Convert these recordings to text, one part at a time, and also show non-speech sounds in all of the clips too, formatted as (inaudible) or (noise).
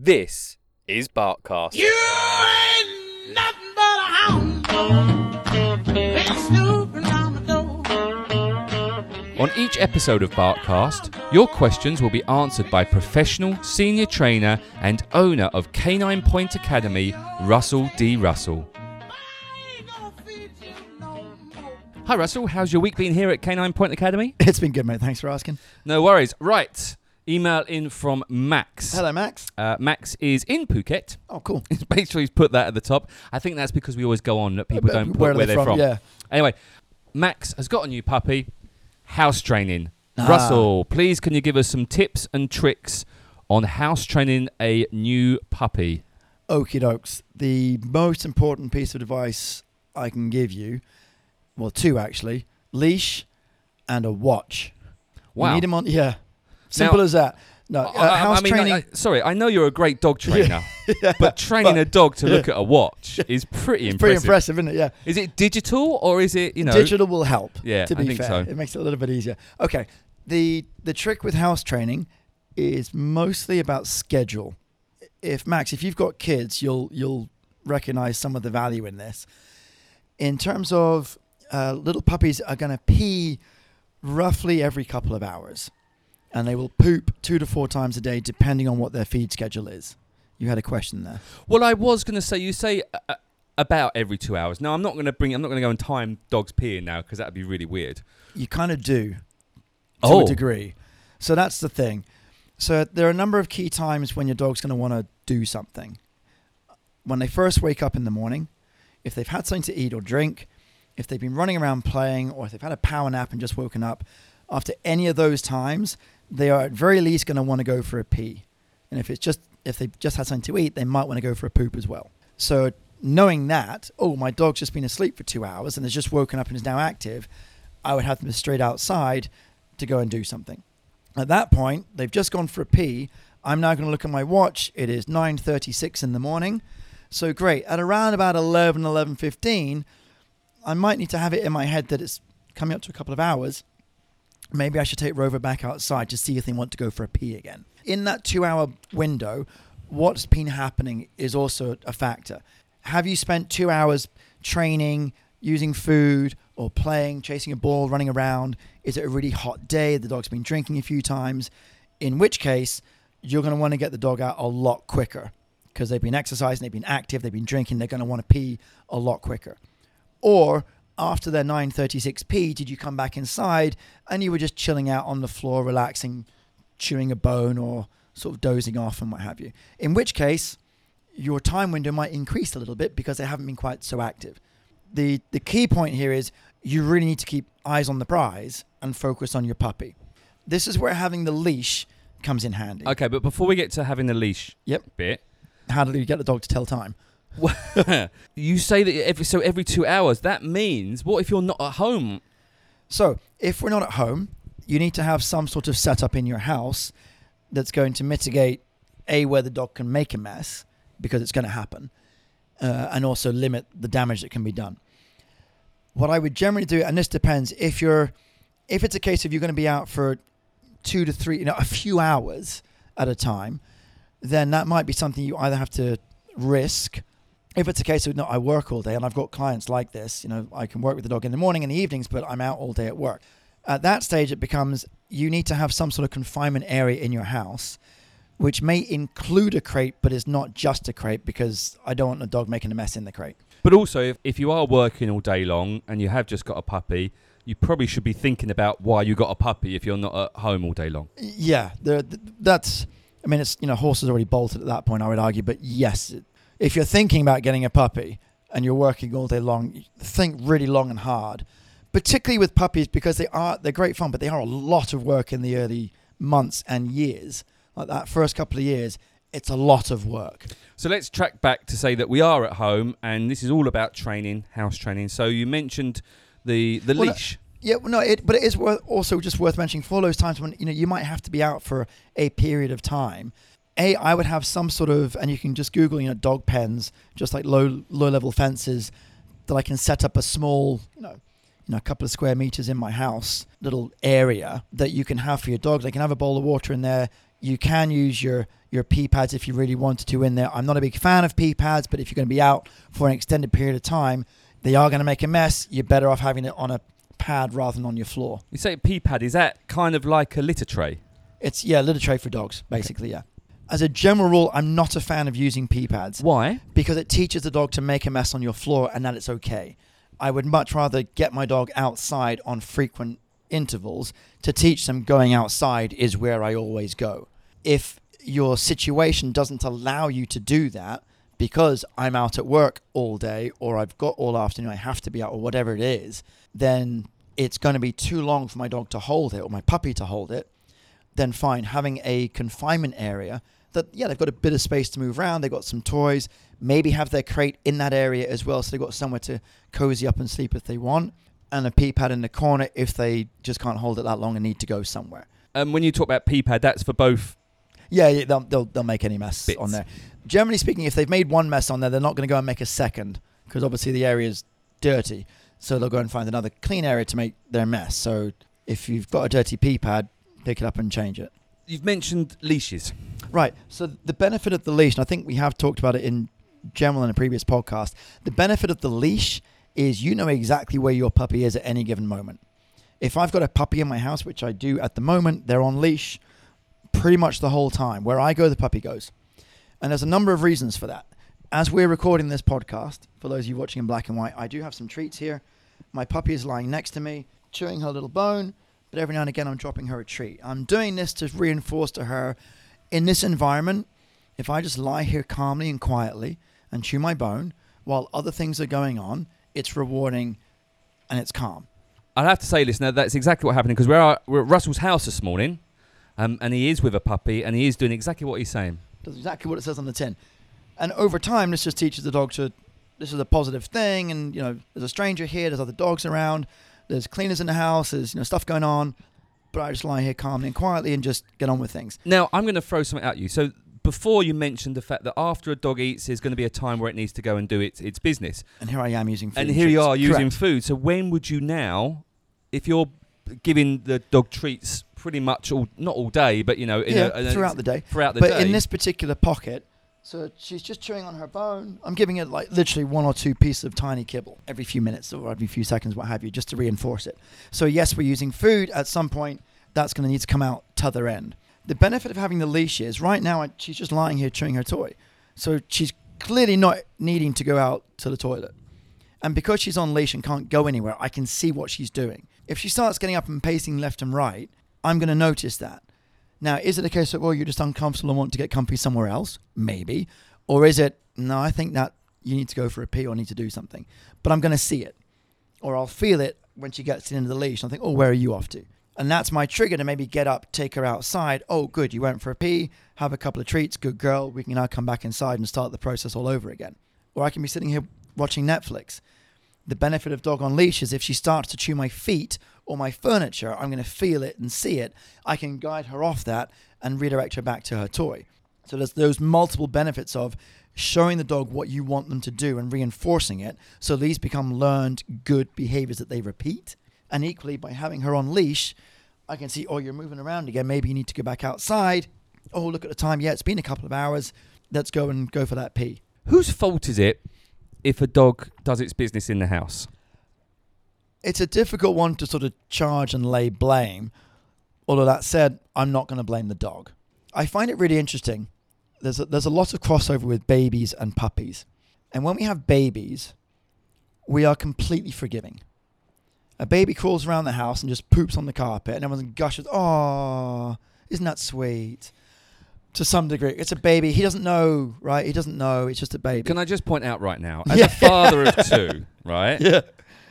This is Barkcast. You ain't nothing but a hound dog. Been snooping around the door. On each episode of Barkcast, your questions will be answered by professional senior trainer and owner of Canine Point Academy, Russell D. Russell. I ain't gonna feed you no more. Hi, Russell. How's your week been here at Canine Point Academy? It's been good, mate. Thanks for asking. No worries. Right. Email in from Max. Hello, Max. Uh, Max is in Phuket. Oh, cool. (laughs) Make sure he's put that at the top. I think that's because we always go on that people don't put Where where, they're from? Yeah. Anyway, Max has got a new puppy, house training. Ah. Russell, please can you give us some tips and tricks on house training a new puppy? Okie dokes. The most important piece of advice I can give you, well, two actually leash and a watch. Wow. You need 'em on, yeah. Simple Now- as that. No, uh, house I mean, training. I- I- sorry, I know you're a great dog trainer, (laughs) but training but- a dog to look at a watch is pretty impressive. pretty impressive, isn't it? Yeah. Is it digital or is it, you know? Digital will help. Yeah, to I be think fair, so. it makes it a little bit easier. Okay, the the trick with house training is mostly about schedule. If Max, if you've got kids, you'll you'll recognize some of the value in this. In terms of uh, little puppies are going to pee roughly every couple of hours, and they will poop two to four times a day, depending on what their feed schedule is. You had a question there. Well, I was going to say, you say uh, about every two hours. No, I'm not going to bring. I'm not going to go and time dogs peeing now because that'd be really weird. You kind of do to Oh. a degree. So that's the thing. So there are a number of key times when your dog's going to want to do something. When they first wake up in the morning, if they've had something to eat or drink, if they've been running around playing, or if they've had a power nap and just woken up, after any of those times, they are at very least going to want to go for a pee. And if it's just if they've just had something to eat, they might want to go for a poop as well. So knowing that, oh, my dog's just been asleep for two hours and has just woken up and is now active, I would have them straight outside to go and do something. At that point, they've just gone for a pee. I'm now going to look at my watch. It is 9:36 in the morning. So great. At around about 11, 11:15, I might need to have it in my head that it's coming up to a couple of hours. Maybe I should take Rover back outside to see if they want to go for a pee again. In that two-hour window, what's been happening is also a factor. Have you spent two hours training, using food, or playing, chasing a ball, running around? Is it a really hot day? The dog's been drinking a few times. In which case, you're going to want to get the dog out a lot quicker because they've been exercising, they've been active, they've been drinking, they're going to want to pee a lot quicker. Or after their 9:36p, did you come back inside and you were just chilling out on the floor, relaxing, chewing a bone, or sort of dozing off and what have you? In which case, your time window might increase a little bit because they haven't been quite so active. The the key point here is you really need to keep eyes on the prize and focus on your puppy. This is where having the leash comes in handy. Okay, but before we get to having the leash Yep. bit, How do you get the dog to tell time? (laughs) you say that every so every two hours. That means what if you're not at home? So, if we're not at home, you need to have some sort of setup in your house that's going to mitigate a where the dog can make a mess because it's going to happen, uh, and also limit the damage that can be done. What I would generally do, and this depends, if you're, if it's a case of you're going to be out for two to three, you know, a few hours at a time, then that might be something you either have to risk. If it's a case of no, I work all day and I've got clients like this, you know, I can work with the dog in the morning and the evenings, but I'm out all day at work. At that stage, it becomes you need to have some sort of confinement area in your house, which may include a crate, but is not just a crate because I don't want the dog making a mess in the crate. But also, if, if you are working all day long and you have just got a puppy, you probably should be thinking about why you got a puppy if you're not at home all day long. Yeah, that's. I mean, it's you know, horses already bolted at that point. I would argue, but yes, it- if you're thinking about getting a puppy and you're working all day long, think really long and hard. Particularly with puppies because they are they're great fun, but they are a lot of work in the early months and years. Like that first couple of years, it's a lot of work. So let's track back to say that we are at home, and this is all about training, house training. So you mentioned the the Well, no- leash. Yeah, no, it, but it is worth, also just worth mentioning for those times when you know you might have to be out for a period of time. A, I would have some sort of, and you can just Google, you know, dog pens, just like low low level fences, that I can set up a small, you know, you know, a couple of square meters in my house, little area that you can have for your dogs. They can have a bowl of water in there, You can use your your pee pads if you really wanted to in there. I'm not a big fan of pee pads, but if you're going to be out for an extended period of time, they are going to make a mess. You're better off having it on a pad rather than on your floor. You say pee pad, is that kind of like a litter tray? It's yeah, litter tray for dogs, basically. Yeah. As a general rule, I'm not a fan of using pee pads Why? because it teaches the dog to make a mess on your floor and that it's okay. I would much rather get my dog outside on frequent intervals to teach them going outside is where I always go. If your situation doesn't allow you to do that because I'm out at work all day or I've got all afternoon, I have to be out or whatever it is, then it's going to be too long for my dog to hold it or my puppy to hold it. Then fine, having a confinement area that yeah they've got a bit of space to move around. They've got some toys. Maybe have their crate in that area as well. So they've got somewhere to cozy up and sleep if they want. And a pee pad in the corner if they just can't hold it that long and need to go somewhere. Um, when you talk about pee pad, that's for both. yeah, yeah they'll, they'll, they'll make any mess Bits. on there. Generally speaking if they've made one mess on there they're not going to go and make a second because obviously the area is dirty. So they'll go and find another clean area to make their mess. So if you've got a dirty pee pad pick it up and change it You've mentioned leashes. Right. So the benefit of the leash, and I think we have talked about it in general in a previous podcast. The benefit of the leash is you know exactly where your puppy is at any given moment. If I've got a puppy in my house, which I do at the moment, they're on leash pretty much the whole time. Where I go, the puppy goes. And there's a number of reasons for that. As we're recording this podcast, for those of you watching in black and white, I do have some treats here. My puppy is lying next to me, chewing her little bone, but every now and again I'm dropping her a treat. I'm doing this to reinforce to her in this environment, if I just lie here calmly and quietly and chew my bone while other things are going on, it's rewarding and it's calm. I'll have to say, listener, that's exactly what happened because we're, at- we're at Russell's house this morning, um, and he is with a puppy, and he is doing exactly what he's saying. Does exactly what it says on the tin. And over time, this just teaches the dog to this is a positive thing. And you know, there's a stranger here. There's other dogs around. There's cleaners in the house. There's you know stuff going on. But I just lie here calmly and quietly and just get on with things. Now, I'm going to throw something at you. So, before you mentioned the fact that after a dog eats, there's going to be a time where it needs to go and do its, its business. And here I am using food. and here you are using Correct. food. So, when would you now, if you're giving the dog treats pretty much all, not all day, but you know, in yeah, a, throughout the day. throughout the but day. in this particular pocket, so she's just chewing on her bone. I'm giving it like literally one or two pieces of tiny kibble every few minutes or every few seconds, what have you, just to reinforce it. So yes, we're using food. At some point, that's going to need to come out t'other end. The benefit of having the leash is right now she's just lying here chewing her toy, so she's clearly not needing to go out to the toilet. And because she's on leash and can't go anywhere, I can see what she's doing. If she starts getting up and pacing left and right, I'm going to notice that. Now, is it a case of, well, you're just uncomfortable and want to get comfy somewhere else? Maybe. Or is it, no, I think that you need to go for a pee or need to do something. But I'm going to see it. Or I'll feel it when she gets into the leash. And I think, oh, where are you off to? And that's my trigger to maybe get up, take her outside. Oh, good, you went for a pee, have a couple of treats, good girl. We can now come back inside and start the process all over again. Or I can be sitting here watching Netflix. The benefit of dog on leash is if she starts to chew my feet or my furniture, I'm going to feel it and see it. I can guide her off that and redirect her back to her toy. So there's those multiple benefits of showing the dog what you want them to do and reinforcing it. So these become learned good behaviors that they repeat. And equally, by having her on leash, I can see, oh, you're moving around again. Maybe you need to go back outside. Oh, look at the time. Yeah, it's been a couple of hours. Let's go and go for that pee. Whose fault is it if a dog does its business in the house? It's a difficult one to sort of charge and lay blame. Although that said, I'm not going to blame the dog. I find it really interesting. There's a, there's a lot of crossover with babies and puppies, and when we have babies, we are completely forgiving. A baby crawls around the house and just poops on the carpet, and everyone gushes, "Oh, isn't that sweet?" To some degree, it's a baby. He doesn't know, right? He doesn't know. It's just a baby. Can I just point out right now, as (laughs) Yeah. a father of two, right? yeah.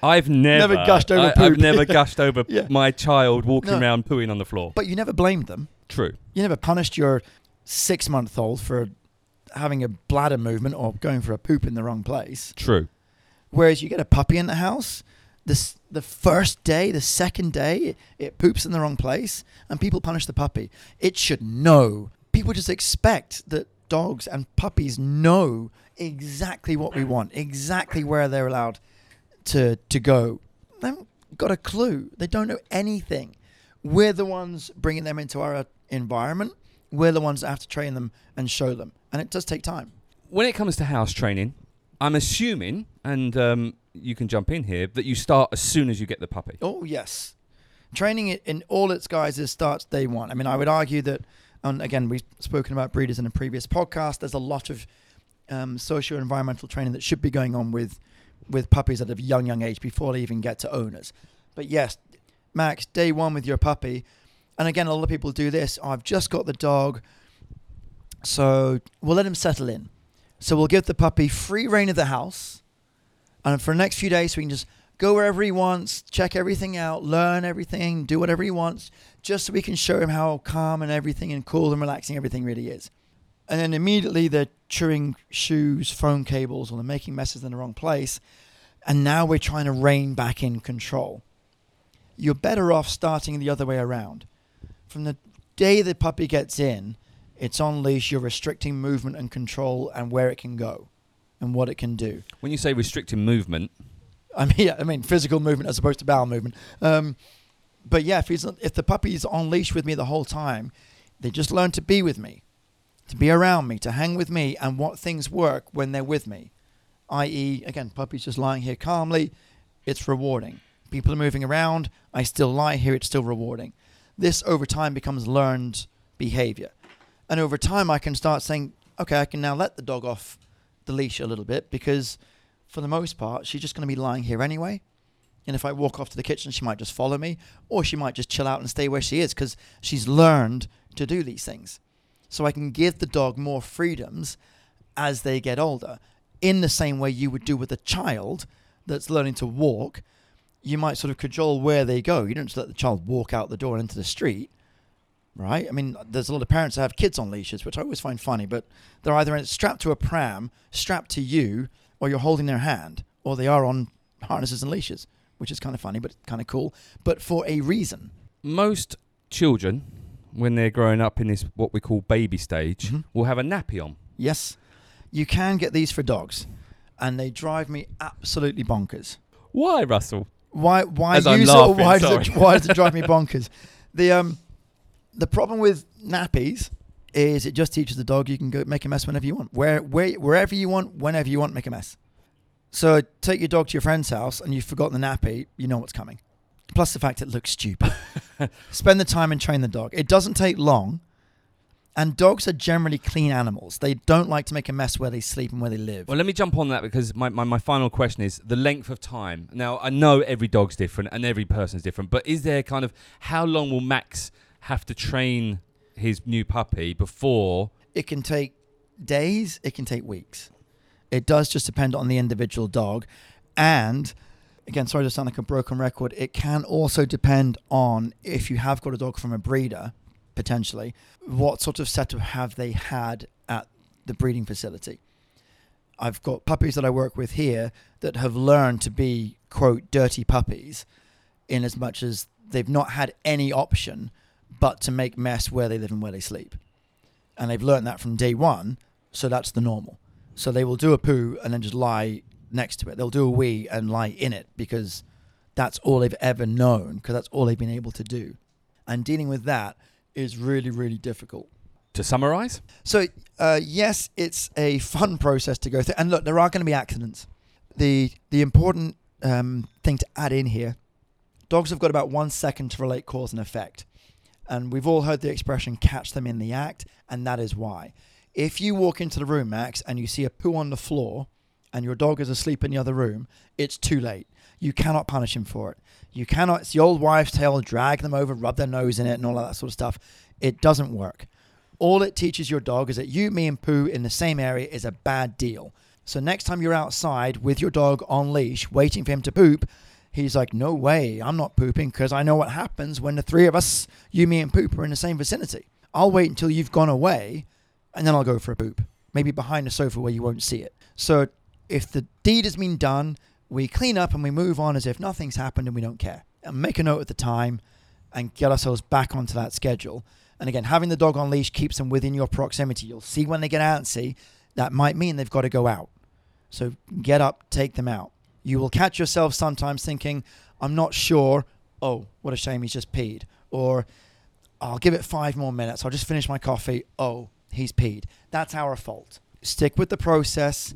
I've never, Never gushed over I, I've never (laughs) gushed over Yeah. my child walking No. around pooing on the floor. But you never blamed them. True. You never punished your six month old for having a bladder movement or going for a poop in the wrong place. True. Whereas you get a puppy in the house, this the first day, the second day, it, it poops in the wrong place, and people punish the puppy. It should know. People just expect that dogs and puppies know exactly what we want, exactly where they're allowed to to go. They haven't got a clue. They don't know anything. We're the ones bringing them into our environment, we're the ones that have to train them and show them, and it does take time. When it comes to house training, I'm assuming, and um, you can jump in here, that you start as soon as you get the puppy. Oh yes, training it in all its guises starts day one. I mean, I would argue that, and again, we've spoken about breeders in a previous podcast. There's a lot of um, socio-environmental training that should be going on with with puppies at a young, young age before they even get to owners. But yes, Max, day one with your puppy, and again, a lot of people do this. I've just got the dog, so we'll let him settle in. So we'll give the puppy free rein of the house, and for the next few days, we can just go wherever he wants, check everything out, learn everything, do whatever he wants, just so we can show him how calm and everything and cool and relaxing everything really is. And then immediately they're chewing shoes, phone cables, or they're making messes in the wrong place. And now we're trying to rein back in control. You're better off starting the other way around. From the day the puppy gets in, it's on leash, you're restricting movement and control and where it can go and what it can do. When you say restricting movement, I mean, (laughs) yeah, I mean physical movement as opposed to bowel movement. Um, but yeah, if he's if the puppy's on leash with me the whole time, they just learn to be with me, to be around me, to hang with me, and what things work when they're with me. I.e., again, puppy's just lying here calmly, it's rewarding. People are moving around, I still lie here, it's still rewarding. This over time becomes learned behavior, and over time I can start saying, okay, I can now let the dog off the leash a little bit because for the most part, she's just going to be lying here anyway. And if I walk off to the kitchen, she might just follow me, or she might just chill out and stay where she is because she's learned to do these things. So I can give the dog more freedoms as they get older, in the same way you would do with a child that's learning to walk. You might sort of cajole where they go. You don't just let the child walk out the door into the street, right? I mean, there's a lot of parents that have kids on leashes, which I always find funny, but they're either strapped to a pram, strapped to you, or you're holding their hand, or they are on harnesses and leashes, which is kind of funny, but kind of cool. But for a reason. most children, when they're growing up in this what we call baby stage, Mhm. will have a nappy on. Yes, you can get these for dogs, and they drive me absolutely bonkers. Why, Russell? Why? Why As I'm use it? Or why does it? Why does it drive me (laughs) bonkers? The um, the problem with nappies is it just teaches the dog you can go make a mess whenever you want, where, where wherever you want, whenever you want, make a mess. So take your dog to your friend's house and you've forgotten the nappy, you know what's coming. Plus the fact it looks stupid. (laughs) Spend the time and train the dog. It doesn't take long. And dogs are generally clean animals. They don't like to make a mess where they sleep and where they live. Well, let me jump on that because my, my, my final question is the length of time. Now, I know every dog's different and every person's different, but is there kind of how long will Max have to train his new puppy before? it can take days, it can take weeks. It does just depend on the individual dog. And again, sorry to sound like a broken record, it can also depend on if you have got a dog from a breeder, potentially, what sort of setup have they had at the breeding facility. I've got puppies that I work with here that have learned to be, quote, dirty puppies, in as much as they've not had any option but to make mess where they live and where they sleep and they've learned that from day one. So that's the normal. So they will do a poo and then just lie next to it. They'll do a wee and lie in it because that's all they've ever known because that's all they've been able to do. And dealing with that is really, really difficult. To summarize, So uh, yes, it's a fun process to go through. And look, there are going to be accidents. The the important um, thing to add in here: dogs have got about one second to relate cause and effect, and we've all heard the expression "catch them in the act," and that is why. If you walk into the room, Max, and you see a poo on the floor, and your dog is asleep in the other room, it's too late. You cannot punish him for it. You cannot. It's the old wives' tale: drag them over, rub their nose in it, and all that sort of stuff. It doesn't work. All it teaches your dog is that you, me, and poo in the same area is a bad deal. So next time you're outside with your dog on leash, waiting for him to poop, he's like, "No way, I'm not pooping because I know what happens when the three of us, you, me, and poop, are in the same vicinity. I'll wait until you've gone away, and then I'll go for a poop, maybe behind the sofa where you won't see it." So if the deed has been done, we clean up and we move on as if nothing's happened and we don't care, and make a note at the time, and get ourselves back onto that schedule. And again, having the dog on leash keeps them within your proximity. You'll see when they get antsy, that might mean they've got to go out. So get up, take them out. You will catch yourself sometimes thinking, I'm not sure. Oh, what a shame he's just peed. Or I'll give it five more minutes. I'll just finish my coffee. Oh, he's peed. That's our fault. Stick with the process.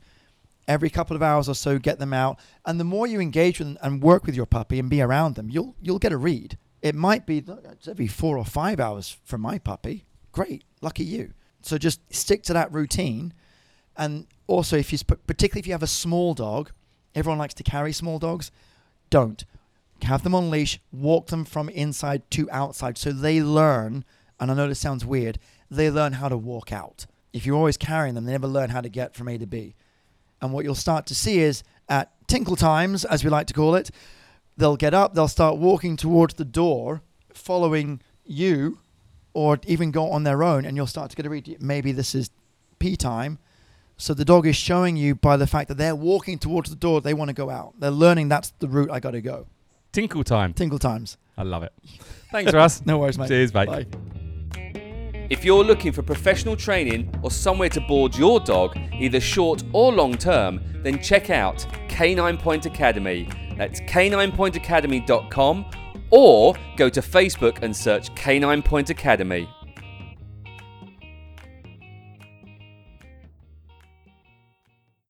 Every couple of hours or so, get them out. And the more you engage with and work with your puppy and be around them, you'll you'll get a read. It might be every four or five hours for my puppy. Great, lucky you. So just stick to that routine. And also, if you particularly if you have a small dog, everyone likes to carry small dogs. Don't have them on leash. Walk them from inside to outside, so they learn. And I know this sounds weird. They learn how to walk out. If you're always carrying them, they never learn how to get from A to B. And what you'll start to see is at tinkle times, as we like to call it, they'll get up, they'll start walking towards the door, following you, or even go on their own, and you'll start to get a read. Maybe this is pee time. So the dog is showing you by the fact that they're walking towards the door, they want to go out. They're learning that's the route I got to go. Tinkle time. Tinkle times. I love it. Thanks, Russ. (laughs) No worries, mate. Cheers, mate. Bye. If you're looking for professional training or somewhere to board your dog, either short or long term, then check out Canine Point Academy. That's caninepointacademy.com or go to Facebook and search Canine Point Academy.